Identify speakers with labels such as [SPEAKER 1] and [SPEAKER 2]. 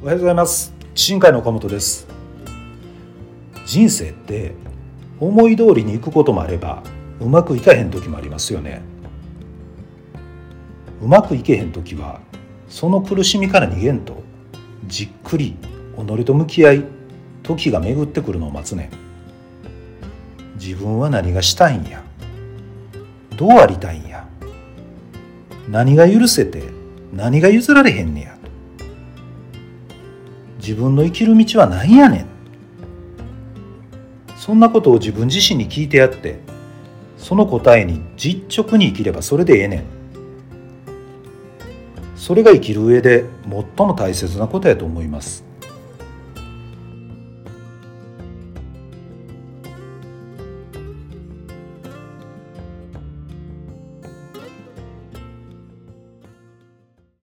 [SPEAKER 1] おはようございます。新海の岡本です。人生って思い通りにいくこともあればうまくいかへん時もありますよね。うまくいけへん時はその苦しみから逃げんとじっくり己と向き合い時が巡ってくるのを待つね。自分は何がしたいんや。どうありたいんや？何が許せて何が譲られへんねや？自分の生きる道は何やねん。そんなことを自分自身に聞いてやってその答えに実直に生きればそれでええねん。それが生きる上で最も大切なことやと思います。